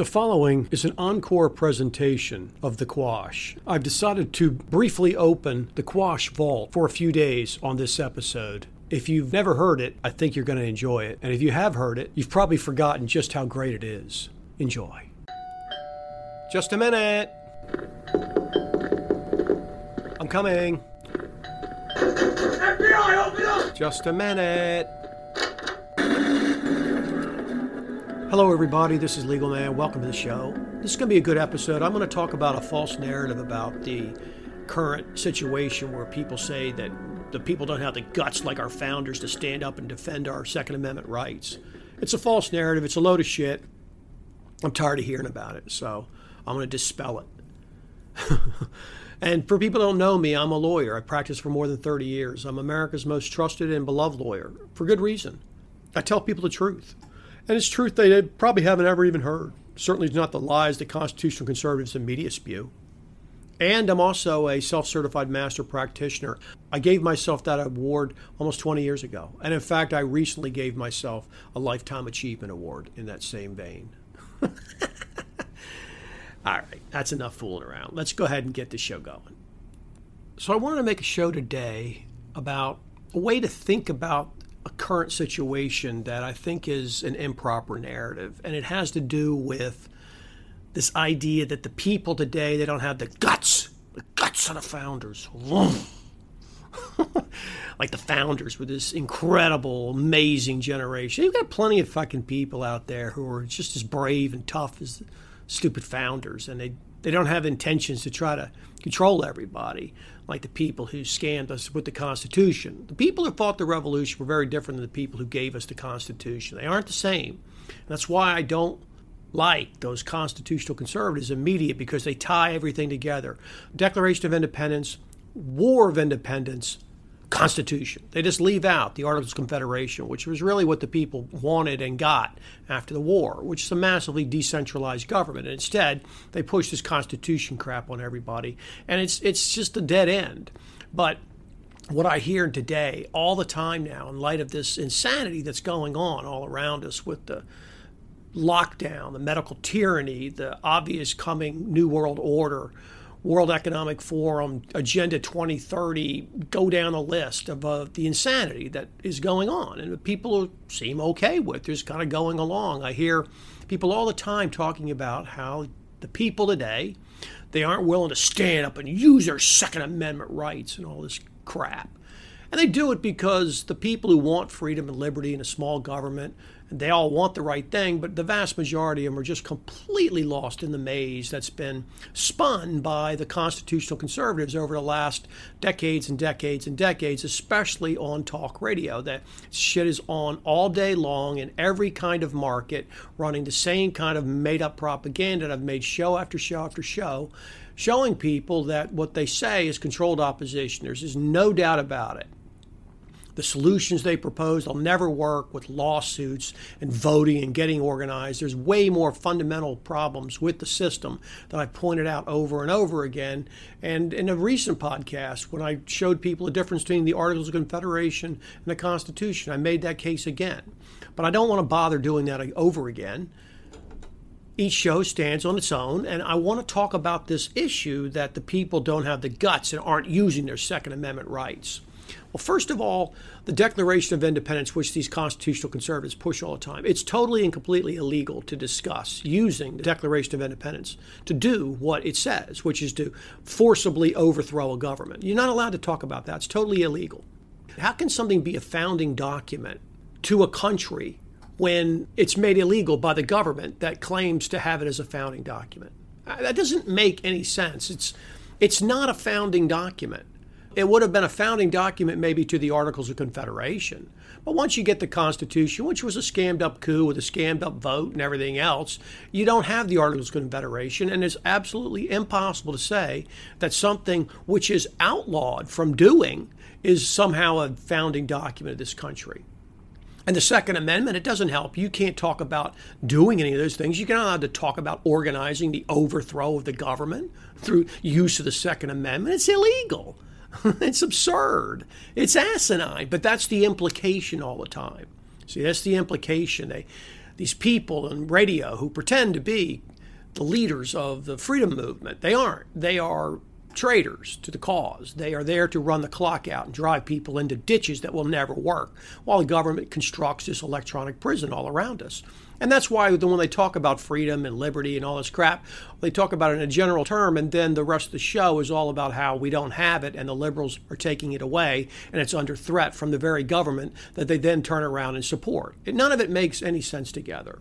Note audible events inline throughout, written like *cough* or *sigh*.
The following is an encore presentation of the Quash. I've decided to briefly open the Quash vault for a few days on this episode. If you've never heard it, I think you're going to enjoy it. And if you have heard it, you've probably forgotten just how great it is. Enjoy. Just a minute. I'm coming. FBI, open up! Just a minute. Hello, everybody. This is Legal Man. Welcome to the show. This is going to be a good episode. I'm going to talk about a false narrative about the current situation where people say that the people don't have the guts like our founders to stand up and defend our Second Amendment rights. It's a false narrative. It's a load of shit. I'm tired of hearing about it, so I'm going to dispel it. *laughs* and for people who don't know me, I'm a lawyer. I practiced for more than 30 years. I'm America's most trusted and beloved lawyer for good reason. I tell people the truth. And it's truth they probably haven't ever even heard. Certainly it's not the lies that constitutional conservatives and media spew. And I'm also a self certified master practitioner. I gave myself that award almost 20 years ago. And in fact, I recently gave myself a Lifetime Achievement Award in that same vein. *laughs* All right, that's enough fooling around. Let's go ahead and get the show going. So, I wanted to make a show today about a way to think about a current situation that I think is an improper narrative, and it has to do with this idea that the people today they don't have the guts, the guts of the founders. *laughs* like the founders with this incredible, amazing generation. You've got plenty of fucking people out there who are just as brave and tough as the stupid founders, and they they don't have intentions to try to control everybody like the people who scammed us with the Constitution. The people who fought the revolution were very different than the people who gave us the Constitution. They aren't the same. That's why I don't like those constitutional conservatives immediate because they tie everything together. Declaration of Independence, War of Independence, Constitution. They just leave out the Articles of Confederation, which was really what the people wanted and got after the war, which is a massively decentralized government. And instead, they push this Constitution crap on everybody, and it's it's just a dead end. But what I hear today, all the time now, in light of this insanity that's going on all around us with the lockdown, the medical tyranny, the obvious coming New World Order World Economic Forum, Agenda 2030, go down a list of uh, the insanity that is going on. And people seem okay with just kind of going along. I hear people all the time talking about how the people today, they aren't willing to stand up and use their Second Amendment rights and all this crap. And they do it because the people who want freedom and liberty and a small government they all want the right thing, but the vast majority of them are just completely lost in the maze that's been spun by the constitutional conservatives over the last decades and decades and decades, especially on talk radio. That shit is on all day long in every kind of market, running the same kind of made up propaganda that I've made show after show after show, showing people that what they say is controlled opposition. There's no doubt about it the solutions they propose they'll never work with lawsuits and voting and getting organized. There's way more fundamental problems with the system that I pointed out over and over again. And in a recent podcast, when I showed people the difference between the Articles of Confederation and the Constitution, I made that case again. But I don't want to bother doing that over again each show stands on its own, and I want to talk about this issue that the people don't have the guts and aren't using their Second Amendment rights. Well, first of all, the Declaration of Independence, which these constitutional conservatives push all the time, it's totally and completely illegal to discuss using the Declaration of Independence to do what it says, which is to forcibly overthrow a government. You're not allowed to talk about that. It's totally illegal. How can something be a founding document to a country when it's made illegal by the government that claims to have it as a founding document? Uh, that doesn't make any sense. It's it's not a founding document. It would have been a founding document maybe to the Articles of Confederation. But once you get the Constitution, which was a scammed up coup with a scammed up vote and everything else, you don't have the Articles of Confederation. And it's absolutely impossible to say that something which is outlawed from doing is somehow a founding document of this country. And the Second Amendment, it doesn't help. You can't talk about doing any of those things. You're not allowed to talk about organizing the overthrow of the government through use of the Second Amendment. It's illegal. *laughs* it's absurd. It's asinine, but that's the implication all the time. See, that's the implication. They, these people on radio who pretend to be the leaders of the freedom movement. They aren't. They are traitors to the cause. They are there to run the clock out and drive people into ditches that will never work while the government constructs this electronic prison all around us. And that's why when they talk about freedom and liberty and all this crap, they talk about it in a general term, and then the rest of the show is all about how we don't have it and the liberals are taking it away and it's under threat from the very government that they then turn around and support. None of it makes any sense together.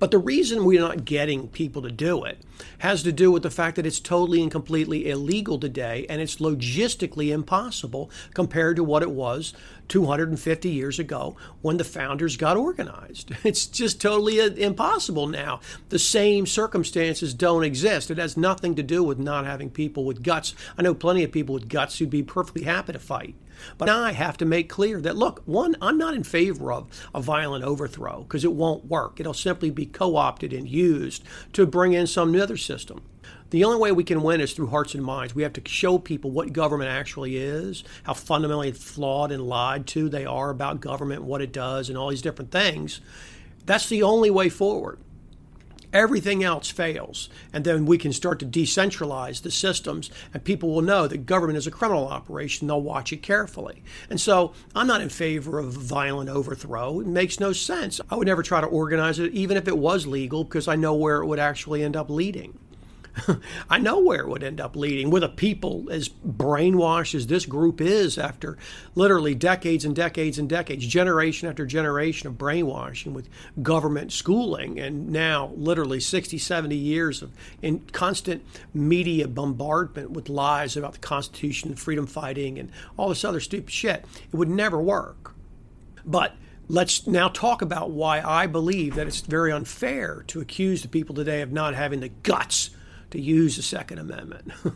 But the reason we're not getting people to do it has to do with the fact that it's totally and completely illegal today and it's logistically impossible compared to what it was 250 years ago when the founders got organized. *laughs* It's just totally uh, impossible now. The same circumstances don't exist. It has nothing to do with not having people with guts. I know plenty of people with guts who'd be perfectly happy to fight. But I have to make clear that, look, one, I'm not in favor of a violent overthrow because it won't work. It'll simply be co opted and used to bring in some other system. The only way we can win is through hearts and minds. We have to show people what government actually is, how fundamentally flawed and lied to they are about government, what it does, and all these different things. That's the only way forward. Everything else fails. And then we can start to decentralize the systems, and people will know that government is a criminal operation. They'll watch it carefully. And so I'm not in favor of violent overthrow. It makes no sense. I would never try to organize it, even if it was legal, because I know where it would actually end up leading. *laughs* I know where it would end up leading with a people as brainwashed as this group is after literally decades and decades and decades, generation after generation of brainwashing with government schooling, and now literally 60, 70 years of in constant media bombardment with lies about the Constitution and freedom fighting and all this other stupid shit. It would never work. But let's now talk about why I believe that it's very unfair to accuse the people today of not having the guts to use the Second Amendment. *laughs*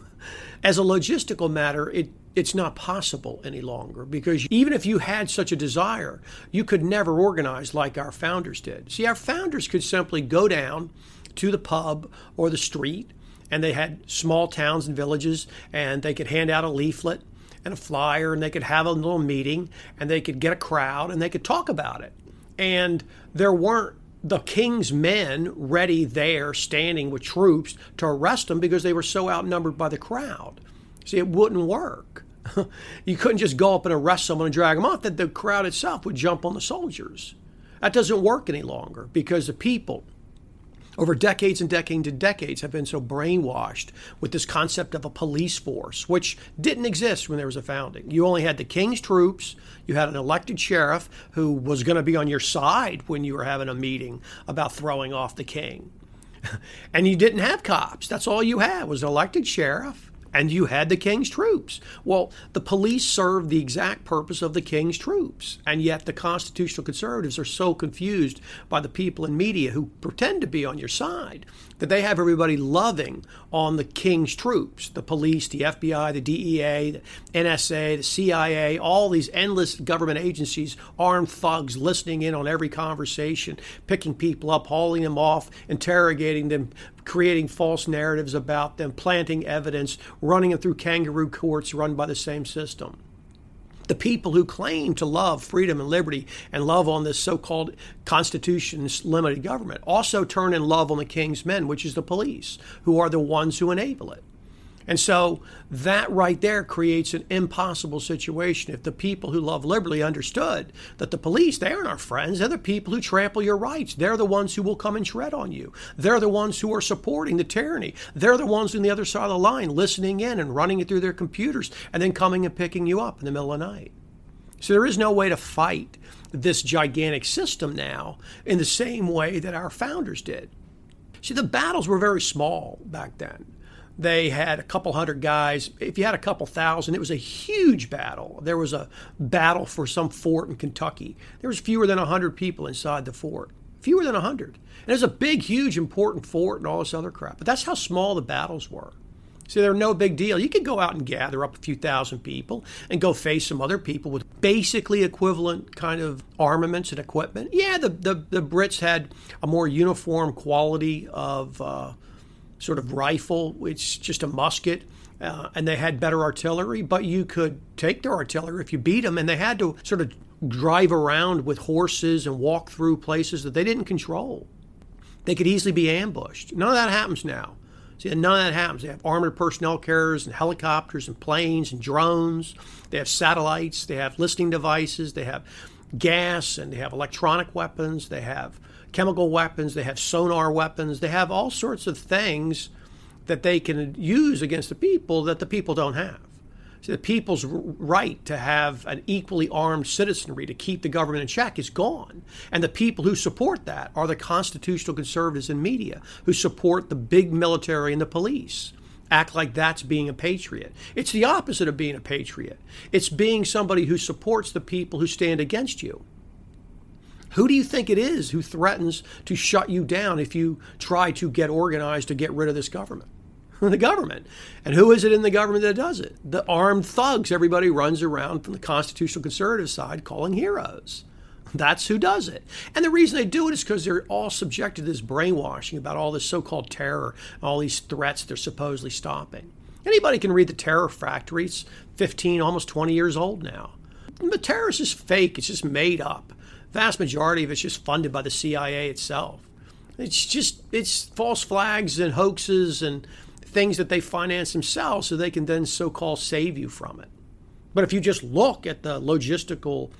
As a logistical matter, it it's not possible any longer because even if you had such a desire, you could never organize like our founders did. See, our founders could simply go down to the pub or the street, and they had small towns and villages, and they could hand out a leaflet and a flyer, and they could have a little meeting, and they could get a crowd, and they could talk about it. And there weren't the king's men ready there, standing with troops to arrest them because they were so outnumbered by the crowd. See, it wouldn't work. *laughs* you couldn't just go up and arrest someone and drag them off, that the crowd itself would jump on the soldiers. That doesn't work any longer because the people over decades and decades and decades have been so brainwashed with this concept of a police force, which didn't exist when there was a founding. You only had the king's troops, you had an elected sheriff who was going to be on your side when you were having a meeting about throwing off the king. *laughs* and you didn't have cops. That's all you had was an elected sheriff and you had the king's troops. Well, the police served the exact purpose of the king's troops, and yet the constitutional conservatives are so confused by the people in media who pretend to be on your side that they have everybody loving on the king's troops the police, the FBI, the DEA, the NSA, the CIA, all these endless government agencies, armed thugs listening in on every conversation, picking people up, hauling them off, interrogating them, creating false narratives about them, planting evidence, running them through kangaroo courts run by the same system. The people who claim to love freedom and liberty and love on this so called constitution's limited government also turn and love on the king's men, which is the police, who are the ones who enable it. And so that right there creates an impossible situation. If the people who love liberty understood that the police, they aren't our friends, they're the people who trample your rights. They're the ones who will come and shred on you. They're the ones who are supporting the tyranny. They're the ones on the other side of the line listening in and running it through their computers and then coming and picking you up in the middle of the night. So there is no way to fight this gigantic system now in the same way that our founders did. See, the battles were very small back then. They had a couple hundred guys. If you had a couple thousand, it was a huge battle. There was a battle for some fort in Kentucky. There was fewer than 100 people inside the fort. Fewer than 100. And it was a big, huge, important fort and all this other crap. But that's how small the battles were. See, they're no big deal. You could go out and gather up a few thousand people and go face some other people with basically equivalent kind of armaments and equipment. Yeah, the, the, the Brits had a more uniform quality of uh, sort of rifle. It's just a musket. Uh, and they had better artillery, but you could take their artillery if you beat them. And they had to sort of drive around with horses and walk through places that they didn't control. They could easily be ambushed. None of that happens now. See, none of that happens. They have armored personnel carriers and helicopters and planes and drones. They have satellites. They have listening devices. They have gas and they have electronic weapons. They have chemical weapons. They have sonar weapons. They have all sorts of things that they can use against the people that the people don't have So the people's right to have an equally armed citizenry to keep the government in check is gone. And the people who support that are the constitutional conservatives and media who support the big military and the police. Act like that's being a patriot. It's the opposite of being a patriot. It's being somebody who supports the people who stand against you. Who do you think it is who threatens to shut you down if you try to get organized to get rid of this government? *laughs* the government. And who is it in the government that does it? The armed thugs everybody runs around from the constitutional conservative side calling heroes. That's who does it. And the reason they do it is because they're all subjected to this brainwashing about all this so called terror, all these threats they're supposedly stopping. Anybody can read The Terror Factory. It's 15, almost 20 years old now. The terror is fake, it's just made up. Vast majority of it's just funded by the CIA itself. It's just it's false flags and hoaxes and things that they finance themselves so they can then so called save you from it. But if you just look at the logistical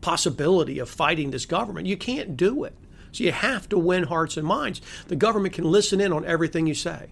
possibility of fighting this government, you can't do it. So you have to win hearts and minds. The government can listen in on everything you say.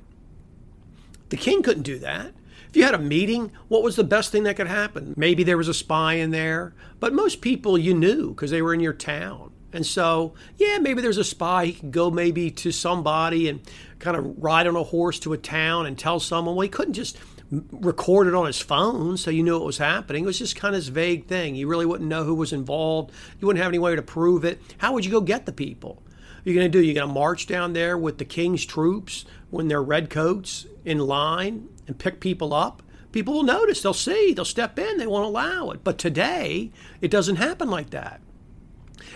The king couldn't do that. If you had a meeting, what was the best thing that could happen? Maybe there was a spy in there, but most people you knew because they were in your town. And so, yeah, maybe there's a spy. He could go maybe to somebody and kind of ride on a horse to a town and tell someone. Well, he couldn't just record it on his phone so you knew what was happening. It was just kind of this vague thing. You really wouldn't know who was involved. You wouldn't have any way to prove it. How would you go get the people? You're going to do? You're going to march down there with the king's troops when they're redcoats in line and pick people up? People will notice. They'll see. They'll step in. They won't allow it. But today, it doesn't happen like that.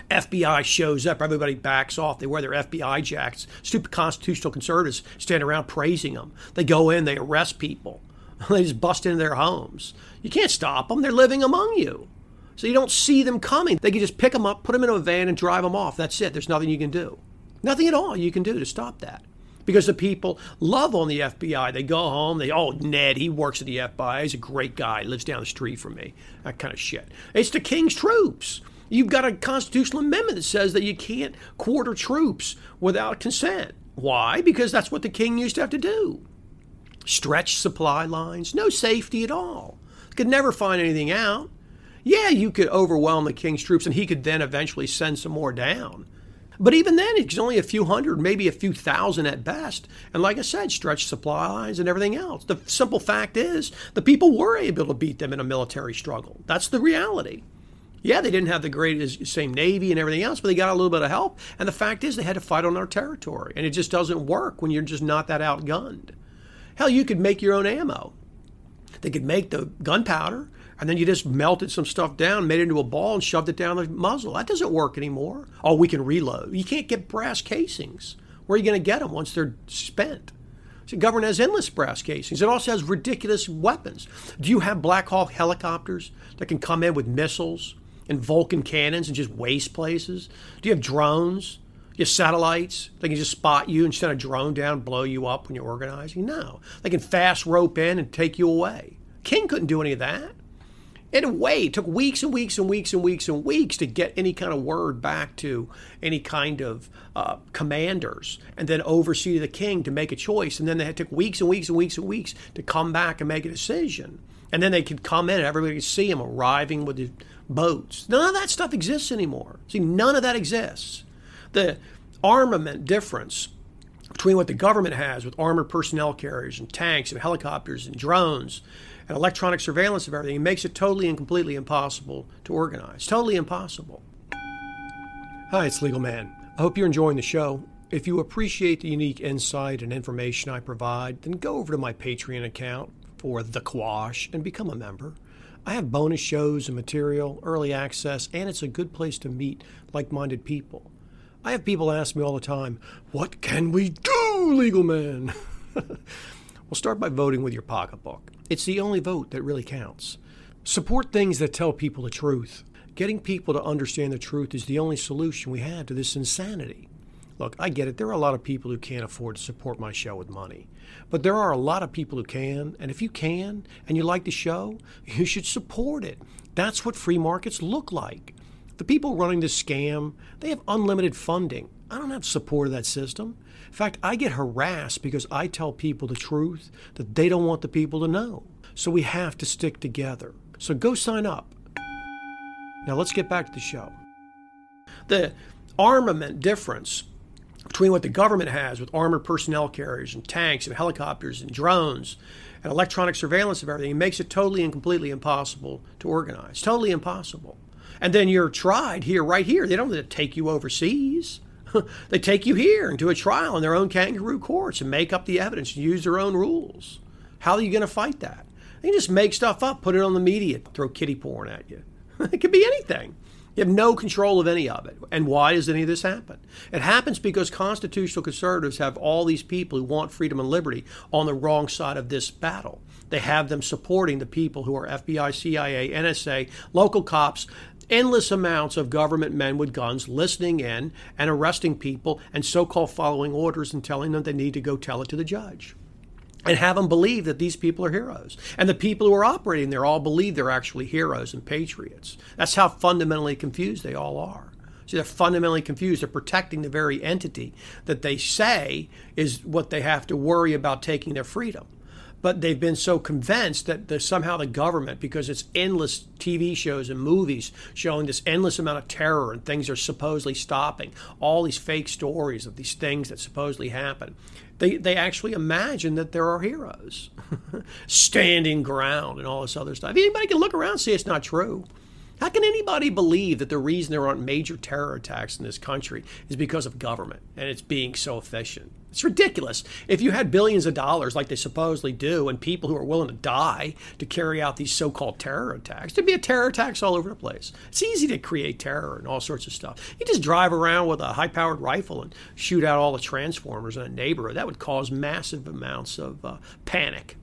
FBI shows up, everybody backs off. They wear their FBI jackets. Stupid constitutional conservatives stand around praising them. They go in, they arrest people, *laughs* they just bust into their homes. You can't stop them, they're living among you. So you don't see them coming. They can just pick them up, put them in a van, and drive them off. That's it. There's nothing you can do. Nothing at all you can do to stop that. Because the people love on the FBI. They go home, they, oh, Ned, he works at the FBI. He's a great guy, lives down the street from me. That kind of shit. It's the king's troops. You've got a constitutional amendment that says that you can't quarter troops without consent. Why? Because that's what the king used to have to do. Stretch supply lines, no safety at all. Could never find anything out. Yeah, you could overwhelm the king's troops and he could then eventually send some more down. But even then, it's only a few hundred, maybe a few thousand at best. And like I said, stretch supply lines and everything else. The simple fact is, the people were able to beat them in a military struggle. That's the reality. Yeah, they didn't have the greatest same navy and everything else, but they got a little bit of help. And the fact is, they had to fight on our territory, and it just doesn't work when you're just not that outgunned. Hell, you could make your own ammo. They could make the gunpowder, and then you just melted some stuff down, made it into a ball, and shoved it down the muzzle. That doesn't work anymore. Oh, we can reload. You can't get brass casings. Where are you going to get them once they're spent? The government has endless brass casings. It also has ridiculous weapons. Do you have Black Hawk helicopters that can come in with missiles and Vulcan cannons and just waste places? Do you have drones? You have satellites? They can just spot you and send a drone down, and blow you up when you're organizing? No. They can fast rope in and take you away. King couldn't do any of that. In a way, it took weeks and weeks and weeks and weeks and weeks to get any kind of word back to any kind of uh, commanders and then oversee the king to make a choice. And then they took weeks and weeks and weeks and weeks to come back and make a decision. And then they could come in and everybody could see him arriving with the boats. None of that stuff exists anymore. See, none of that exists. The armament difference between what the government has with armored personnel carriers and tanks and helicopters and drones and electronic surveillance of everything makes it totally and completely impossible to organize. Totally impossible. Hi, it's Legal Man. I hope you're enjoying the show. If you appreciate the unique insight and information I provide, then go over to my Patreon account for The Quash and become a member. I have bonus shows and material, early access, and it's a good place to meet like minded people. I have people ask me all the time, What can we do, legal man? *laughs* well, start by voting with your pocketbook. It's the only vote that really counts. Support things that tell people the truth. Getting people to understand the truth is the only solution we have to this insanity. Look, I get it. There are a lot of people who can't afford to support my show with money. But there are a lot of people who can. And if you can and you like the show, *laughs* you should support it. That's what free markets look like. The people running this scam, they have unlimited funding. I don't have support of that system. In fact, I get harassed because I tell people the truth that they don't want the people to know. So we have to stick together. So go sign up. Now let's get back to the show. The armament difference between what the government has with armored personnel carriers and tanks and helicopters and drones and electronic surveillance of everything, it makes it totally and completely impossible to organize. Totally impossible. And then you're tried here, right here. They don't take you overseas. *laughs* they take you here and do a trial in their own kangaroo courts and make up the evidence and use their own rules. How are you going to fight that? They just make stuff up, put it on the media, throw kitty porn at you. *laughs* it could be anything. You have no control of any of it. And why does any of this happen? It happens because constitutional conservatives have all these people who want freedom and liberty on the wrong side of this battle. They have them supporting the people who are FBI, CIA, NSA, local cops, endless amounts of government men with guns listening in and arresting people and so called following orders and telling them they need to go tell it to the judge and have them believe that these people are heroes. And the people who are operating there all believe they're actually heroes and patriots. That's how fundamentally confused they all are. See, they're fundamentally confused. They're protecting the very entity that they say is what they have to worry about taking their freedom but they've been so convinced that somehow the government, because it's endless TV shows and movies showing this endless amount of terror and things are supposedly stopping, all these fake stories of these things that supposedly happen, they, they actually imagine that there are heroes *laughs* standing ground and all this other stuff. Anybody can look around and see it's not true. How can anybody believe that the reason there aren't major terror attacks in this country is because of government and it's being so efficient? It's ridiculous. If you had billions of dollars like they supposedly do and people who are willing to die to carry out these so called terror attacks, there'd be a terror attacks all over the place. It's easy to create terror and all sorts of stuff. You just drive around with a high powered rifle and shoot out all the transformers in a neighborhood. That would cause massive amounts of uh, panic.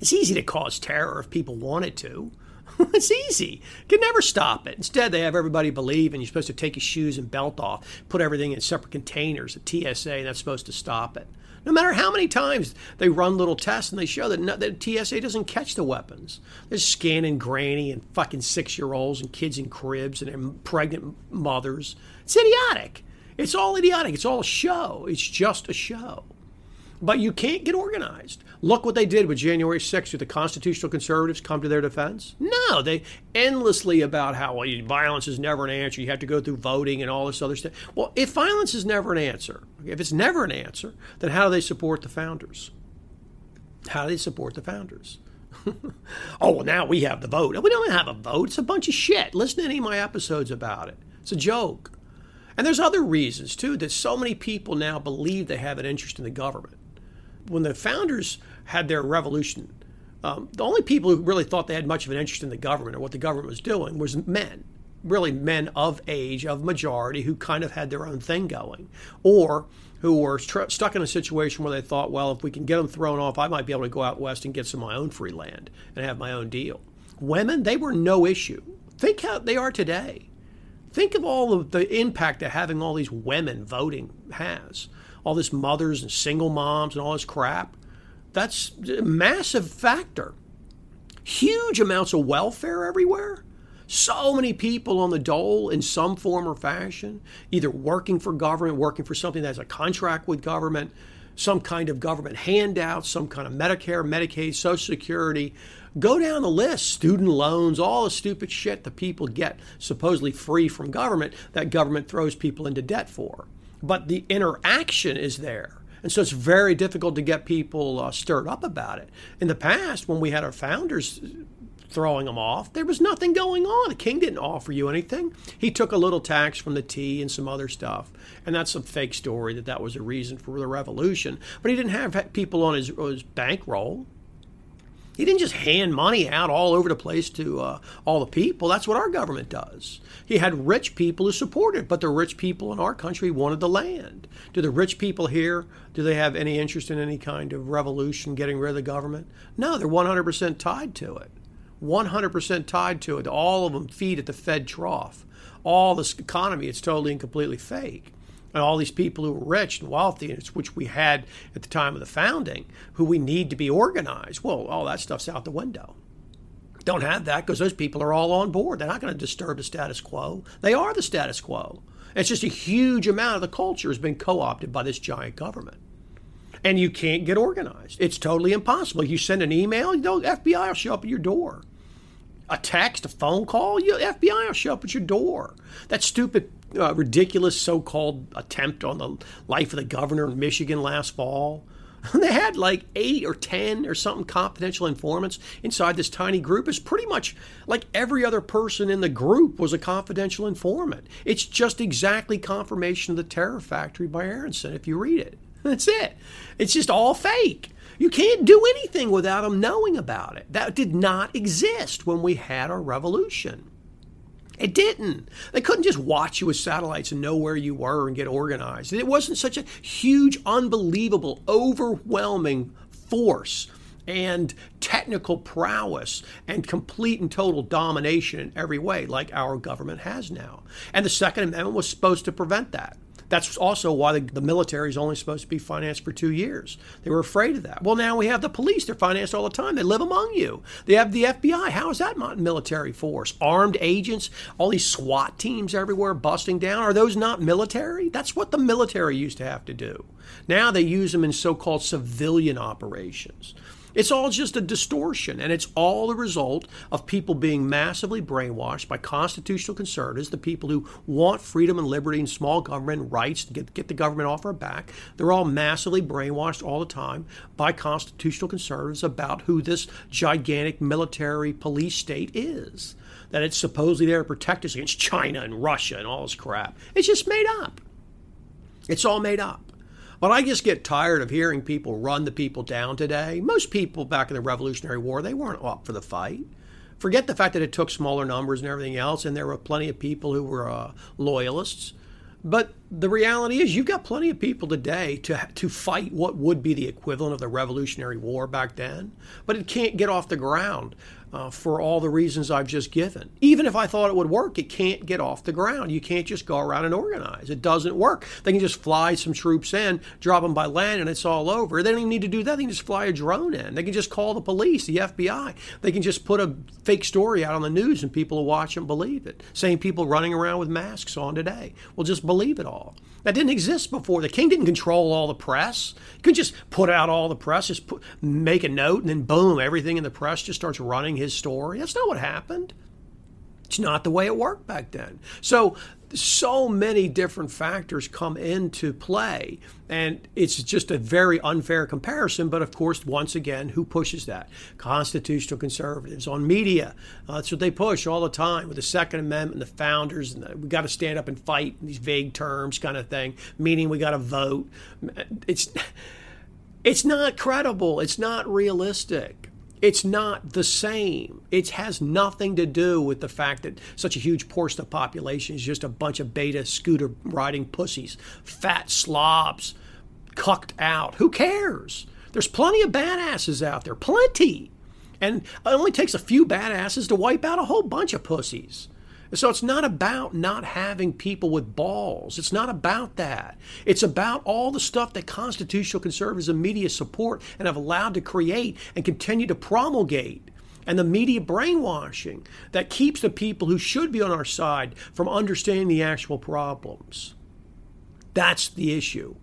It's easy to cause terror if people wanted to. *laughs* it's easy. You can never stop it. Instead, they have everybody believe, and you're supposed to take your shoes and belt off, put everything in separate containers at TSA, and that's supposed to stop it. No matter how many times they run little tests and they show that, no, that TSA doesn't catch the weapons. They're scanning granny and fucking six year olds and kids in cribs and pregnant mothers. It's idiotic. It's all idiotic. It's all a show. It's just a show. But you can't get organized. Look what they did with January 6th. Did the constitutional conservatives come to their defense? No, they endlessly about how well, violence is never an answer. You have to go through voting and all this other stuff. Well, if violence is never an answer, if it's never an answer, then how do they support the founders? How do they support the founders? *laughs* oh, well, now we have the vote. We don't have a vote. It's a bunch of shit. Listen to any of my episodes about it. It's a joke. And there's other reasons, too, that so many people now believe they have an interest in the government when the founders had their revolution, um, the only people who really thought they had much of an interest in the government or what the government was doing was men, really men of age, of majority, who kind of had their own thing going, or who were tr- stuck in a situation where they thought, well, if we can get them thrown off, I might be able to go out west and get some of my own free land and have my own deal. Women, they were no issue. Think how they are today. Think of all of the impact that having all these women voting has all this mothers and single moms and all this crap. That's a massive factor. Huge amounts of welfare everywhere. So many people on the dole in some form or fashion, either working for government, working for something that has a contract with government, some kind of government handout, some kind of Medicare, Medicaid, Social Security. Go down the list student loans, all the stupid shit that people get supposedly free from government that government throws people into debt for but the interaction is there. And so it's very difficult to get people uh, stirred up about it. In the past, when we had our founders throwing them off, there was nothing going on. The king didn't offer you anything. He took a little tax from the tea and some other stuff. And that's a fake story that that was a reason for the revolution. But he didn't have people on his, his bankroll. He didn't just hand money out all over the place to uh, all the people. That's what our government does. He had rich people who supported, it, but the rich people in our country wanted the land. Do the rich people here, do they have any interest in any kind of revolution, getting rid of the government? No, they're 100% tied to it. 100% tied to it. All of them feed at the Fed trough. All this economy, it's totally and completely fake. And all these people who are rich and wealthy, which we had at the time of the founding, who we need to be organized. Well, all that stuff's out the window. Don't have that because those people are all on board. They're not going to disturb the status quo. They are the status quo. It's just a huge amount of the culture has been co opted by this giant government. And you can't get organized. It's totally impossible. You send an email, know, FBI will show up at your door. A text, a phone call, you, FBI will show up at your door. That stupid uh, ridiculous so-called attempt on the life of the governor in Michigan last fall. *laughs* they had like eight or ten or something confidential informants inside this tiny group. It's pretty much like every other person in the group was a confidential informant. It's just exactly confirmation of the Terror Factory by Aaronson if you read it. *laughs* That's it. It's just all fake. You can't do anything without them knowing about it. That did not exist when we had our revolution. It didn't. They couldn't just watch you with satellites and know where you were and get organized. It wasn't such a huge, unbelievable, overwhelming force and technical prowess and complete and total domination in every way like our government has now. And the Second Amendment was supposed to prevent that. That's also why the, the military is only supposed to be financed for two years. They were afraid of that. Well, now we have the police. They're financed all the time. They live among you. They have the FBI. How is that not military force? Armed agents, all these SWAT teams everywhere busting down. Are those not military? That's what the military used to have to do. Now they use them in so called civilian operations. It's all just a distortion, and it's all the result of people being massively brainwashed by constitutional conservatives, the people who want freedom and liberty and small government rights to get, get the government off our back. They're all massively brainwashed all the time by constitutional conservatives about who this gigantic military police state is. That it's supposedly there to protect us against China and Russia and all this crap. It's just made up. It's all made up. But I just get tired of hearing people run the people down today. Most people back in the Revolutionary War, they weren't up for the fight. Forget the fact that it took smaller numbers and everything else, and there were plenty of people who were uh, loyalists. But the reality is, you've got plenty of people today to to fight what would be the equivalent of the Revolutionary War back then, but it can't get off the ground uh, for all the reasons I've just given. Even if I thought it would work, it can't get off the ground. You can't just go around and organize. It doesn't work. They can just fly some troops in, drop them by land, and it's all over. They don't even need to do that. They can just fly a drone in. They can just call the police, the FBI. They can just put a fake story out on the news and people will watch and believe it. Same people running around with masks on today will just believe it all. That didn't exist before. The king didn't control all the press. He could just put out all the press, just put, make a note, and then boom, everything in the press just starts running his story. That's not what happened. It's not the way it worked back then. So so many different factors come into play. And it's just a very unfair comparison. But of course, once again, who pushes that? Constitutional conservatives on media. Uh, that's what they push all the time with the Second Amendment, the founders, and the, we got to stand up and fight these vague terms kind of thing, meaning we got to vote. It's, it's not credible, it's not realistic. It's not the same. It has nothing to do with the fact that such a huge portion of the population is just a bunch of beta scooter riding pussies, fat slobs, cucked out. Who cares? There's plenty of badasses out there, plenty. And it only takes a few badasses to wipe out a whole bunch of pussies. So it's not about not having people with balls. It's not about that. It's about all the stuff that constitutional conservatives and media support and have allowed to create and continue to promulgate. And the media brainwashing that keeps the people who should be on our side from understanding the actual problems. That's the issue.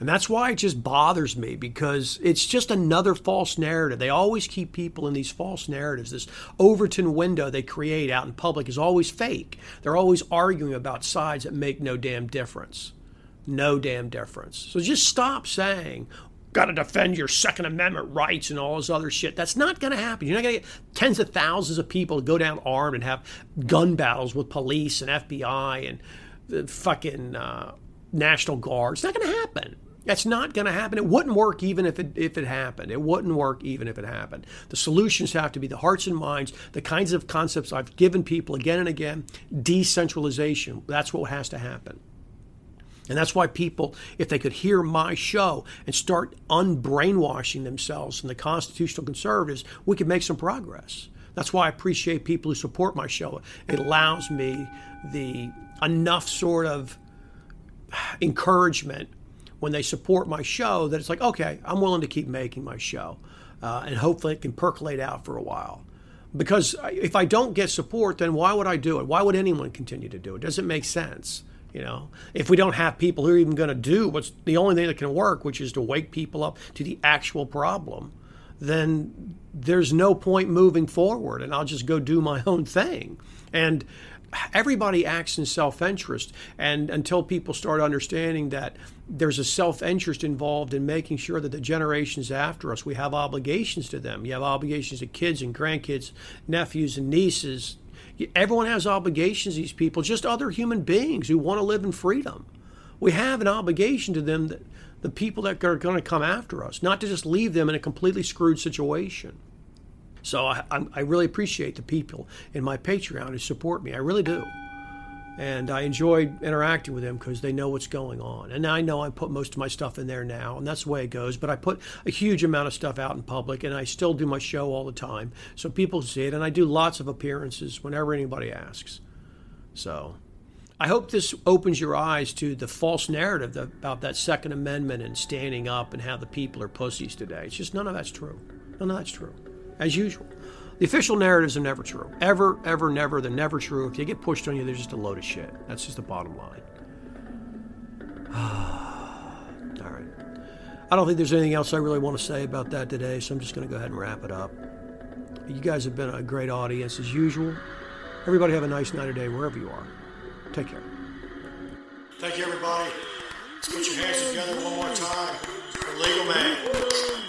And that's why it just bothers me because it's just another false narrative. They always keep people in these false narratives. This Overton window they create out in public is always fake. They're always arguing about sides that make no damn difference. No damn difference. So just stop saying, got to defend your Second Amendment rights and all this other shit. That's not going to happen. You're not going to get tens of thousands of people to go down armed and have gun battles with police and FBI and the fucking uh, National Guard. It's not going to happen. That's not going to happen. It wouldn't work even if it if it happened. It wouldn't work even if it happened. The solutions have to be the hearts and minds, the kinds of concepts I've given people again and again. Decentralization. That's what has to happen. And that's why people, if they could hear my show and start unbrainwashing themselves from the constitutional conservatives, we could make some progress. That's why I appreciate people who support my show. It allows me the enough sort of encouragement when they support my show that it's like, okay, I'm willing to keep making my show. Uh, and hopefully it can percolate out for a while. Because if I don't get support, then why would I do it? Why would anyone continue to do it? Doesn't make sense. You know, if we don't have people who are even going to do what's the only thing that can work, which is to wake people up to the actual problem, then there's no point moving forward, and I'll just go do my *laughs* own thing. And everybody acts in self-interest and until people start understanding that there's a self-interest involved in making sure that the generations after us we have obligations to them. You have obligations to kids and grandkids nephews and nieces. Everyone has obligations these people just other human beings who want to live in freedom. We have an obligation to them that the people that are going to come after us not to just leave them in a completely screwed situation so I, I really appreciate the people in my Patreon who support me. I really do. And I enjoy interacting with them because they know what's going on. And I know I put most of my stuff in there now, and that's the way it goes. But I put a huge amount of stuff out in public, and I still do my show all the time. So people see it, and I do lots of appearances whenever anybody asks. So I hope this opens your eyes to the false narrative about that Second Amendment and standing up and how the people are pussies today. It's just none of that's true. None of that's true as usual. The official narratives are never true. Ever, ever, never. They're never true. If they get pushed on you, they're just a load of shit. That's just the bottom line. *sighs* All right. I don't think there's anything else I really want to say about that today, so I'm just going to go ahead and wrap it up. You guys have been a great audience as usual. Everybody have a nice night or day wherever you are. Take care. Thank you, everybody. Let's put your hands together one more time for Legal Man.